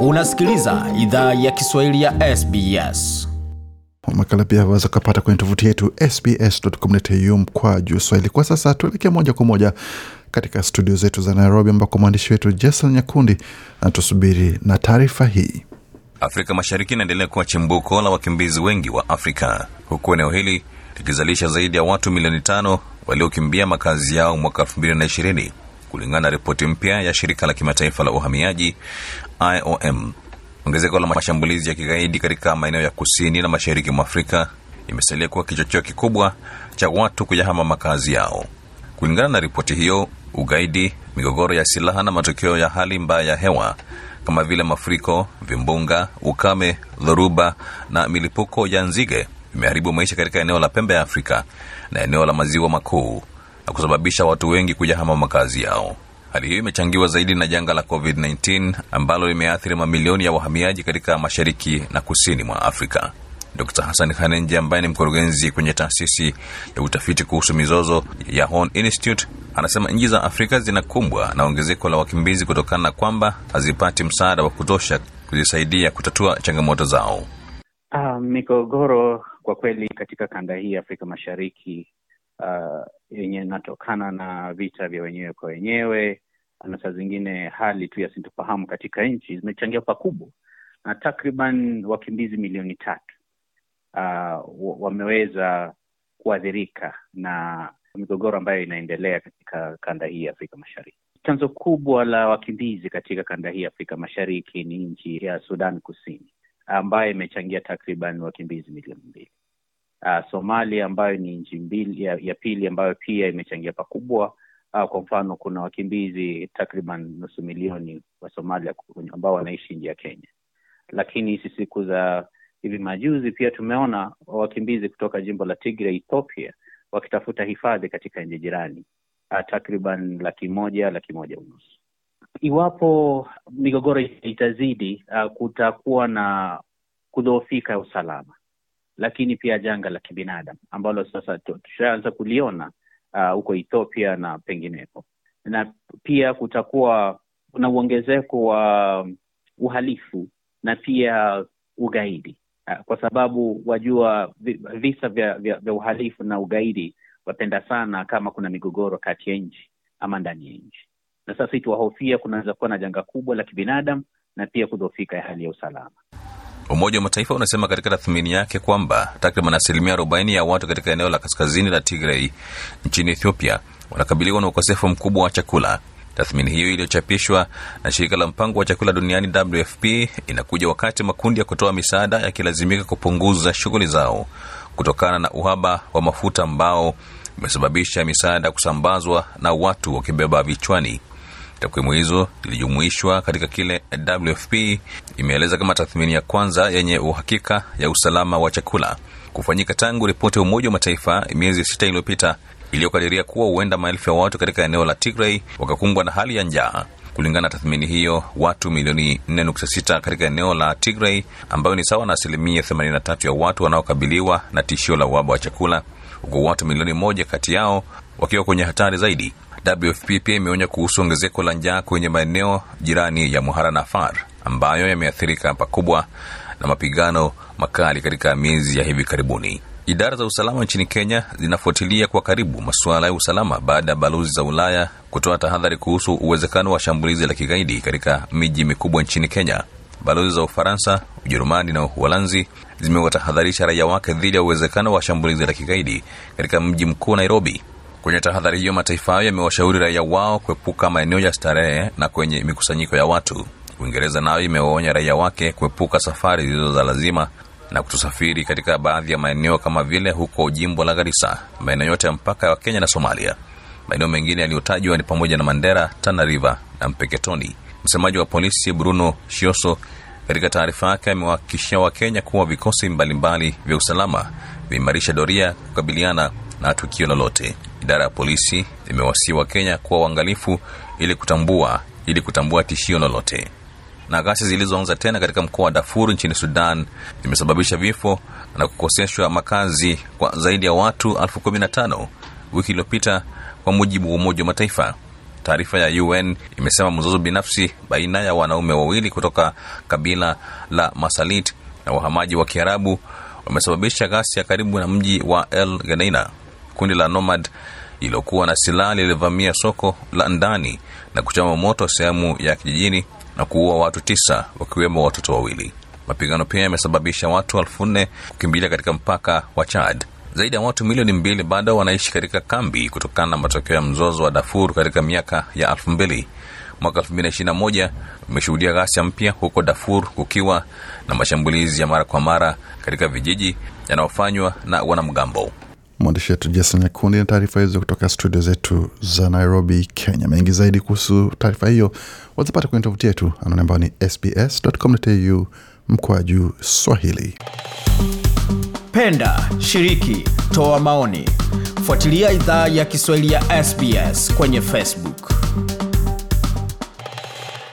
Unasikiliza idhaa ya Kiswahili ya SBS. Makala pia waweza kupata kwenye tovuti yetu sbs.com.au juu Swahili. Kwa sasa tuelekee moja kwa moja katika studio zetu za Nairobi, ambako mwandishi wetu Jason Nyakundi anatusubiri na taarifa hii. Afrika Mashariki inaendelea kuwa chimbuko la wakimbizi wengi wa Afrika, huku eneo hili likizalisha zaidi ya watu milioni tano waliokimbia makazi yao mwaka 2020 kulingana na ripoti mpya ya shirika la kimataifa la uhamiaji IOM. Ongezeko la mashambulizi ya kigaidi katika maeneo ya kusini na mashariki mwa Afrika imesalia kuwa kichocheo kikubwa cha watu kuyahama makazi yao. Kulingana na ripoti hiyo, ugaidi, migogoro ya silaha na matokeo ya hali mbaya ya hewa kama vile mafuriko, vimbunga, ukame, dhoruba na milipuko ya nzige vimeharibu maisha katika eneo la pembe ya Afrika na eneo la maziwa makuu na kusababisha watu wengi kujahama makazi yao. Hali hiyo imechangiwa zaidi na janga la COVID-19 ambalo limeathiri mamilioni ya wahamiaji katika mashariki na kusini mwa Afrika. Dr Hassan Khanenje ambaye ni mkurugenzi kwenye taasisi ya utafiti kuhusu mizozo ya Horn Institute anasema nchi za Afrika zinakumbwa na ongezeko la wakimbizi kutokana na kwamba hazipati msaada wa kutosha kuzisaidia kutatua changamoto zao. Uh, migogoro kwa kweli katika kanda hii ya Afrika Mashariki uh, yenye inatokana na vita vya wenyewe kwa wenyewe na saa zingine hali tu ya sintofahamu katika nchi zimechangia pakubwa, na takriban wakimbizi milioni tatu uh, wameweza kuathirika na migogoro ambayo inaendelea katika kanda hii ya Afrika Mashariki. Chanzo kubwa la wakimbizi katika kanda hii ya Afrika Mashariki ni nchi ya Sudan Kusini ambayo imechangia takriban wakimbizi milioni mbili. Uh, Somalia ambayo ni nchi mbili ya, ya pili ambayo pia imechangia pakubwa. Uh, kwa mfano kuna wakimbizi takriban nusu milioni wa Somalia ambao wanaishi nje ya Kenya, lakini hizi siku za hivi majuzi pia tumeona wakimbizi kutoka jimbo la Tigray Ethiopia wakitafuta hifadhi katika nchi jirani uh, takriban laki moja laki moja unusu. Iwapo migogoro itazidi, uh, kutakuwa na kudhoofika usalama lakini pia janga la kibinadamu ambalo sasa tushaanza kuliona huko uh, Ethiopia na pengineko, na pia kutakuwa na uongezeko wa uhalifu na pia ugaidi uh, kwa sababu wajua visa vya, vya, vya uhalifu na ugaidi wapenda sana kama kuna migogoro kati ya nchi ama ndani ya nchi, na sasa ituwahofia kunaweza kuwa na janga kubwa la kibinadamu na pia kudhoofika ya hali ya usalama. Umoja wa Mataifa unasema katika tathmini yake kwamba takriban asilimia arobaini ya watu katika eneo la kaskazini la Tigray nchini Ethiopia wanakabiliwa na ukosefu mkubwa wa chakula. Tathmini hiyo iliyochapishwa na shirika la mpango wa chakula duniani WFP inakuja wakati makundi ya kutoa misaada yakilazimika kupunguza shughuli zao kutokana na uhaba wa mafuta ambao umesababisha misaada kusambazwa na watu wakibeba vichwani. Takwimu hizo zilijumuishwa katika kile WFP imeeleza kama tathmini ya kwanza yenye uhakika ya usalama wa chakula kufanyika tangu ripoti ya Umoja wa Mataifa miezi sita iliyopita iliyokadiria kuwa huenda maelfu ya watu katika eneo la Tigray wakakumbwa na hali ya njaa. Kulingana na tathmini hiyo, watu milioni 4.6 katika eneo la Tigray, ambayo ni sawa na asilimia 83 ya watu wanaokabiliwa na tishio la uhaba wa chakula, huku watu milioni moja kati yao wakiwa kwenye hatari zaidi. WFP pia imeonya kuhusu ongezeko la njaa kwenye maeneo jirani ya Muhara na Afar ambayo yameathirika pakubwa na mapigano makali katika miezi ya hivi karibuni. Idara za usalama nchini Kenya zinafuatilia kwa karibu masuala ya usalama baada ya balozi za Ulaya kutoa tahadhari kuhusu uwezekano wa shambulizi la kigaidi katika miji mikubwa nchini Kenya. Balozi za Ufaransa, Ujerumani na Uholanzi zimewatahadharisha raia wake dhidi ya uwezekano wa shambulizi la kigaidi katika mji mkuu Nairobi. Kwenye tahadhari hiyo, mataifa hayo yamewashauri raia wao kuepuka maeneo ya starehe na kwenye mikusanyiko ya watu. Uingereza nayo imewaonya raia wake kuepuka safari zilizo za lazima na kutosafiri katika baadhi ya maeneo kama vile huko jimbo la Garissa, maeneo yote ya mpaka wa Kenya na Somalia. Maeneo mengine yaliyotajwa ni pamoja na Mandera, Tana River na Mpeketoni. Msemaji wa polisi Bruno Shioso katika taarifa yake amewahakikishia Wakenya kuwa vikosi mbalimbali vya usalama vimeimarisha doria kukabiliana na tukio lolote. Idara ya polisi imewasii Wakenya kuwa uangalifu ili kutambua ili kutambua tishio lolote. Na ghasia zilizoanza tena katika mkoa wa Darfur nchini Sudan zimesababisha vifo na kukoseshwa makazi kwa zaidi ya watu elfu kumi na tano wiki iliyopita, kwa mujibu wa Umoja wa Mataifa. Taarifa ya UN imesema mzozo binafsi baina ya wanaume wawili kutoka kabila la Masalit na wahamaji wa Kiarabu wamesababisha ghasia karibu na mji wa El Geneina. Kundi la Nomad lililokuwa na silaha lilivamia soko la ndani na kuchoma moto sehemu ya kijijini na kuua watu tisa wakiwemo watoto wawili. Mapigano pia yamesababisha watu elfu nne kukimbilia katika mpaka wa Chad. Zaidi ya watu milioni mbili bado wanaishi katika kambi kutokana na matokeo ya mzozo wa Darfur katika miaka ya elfu mbili. Mwaka elfu mbili na ishirini na moja umeshuhudia ghasia mpya huko Darfur, kukiwa na mashambulizi ya mara kwa mara katika vijiji yanayofanywa na wanamgambo. Mwandishi wetu Jason Nyakundi na taarifa hizo kutoka studio zetu za Nairobi, Kenya. Mengi zaidi kuhusu taarifa hiyo wazipata kwenye tovuti yetu anaone ambao ni sbs.com.au juu Swahili. Penda, shiriki, toa maoni, fuatilia idhaa ya Kiswahili ya SBS kwenye Facebook.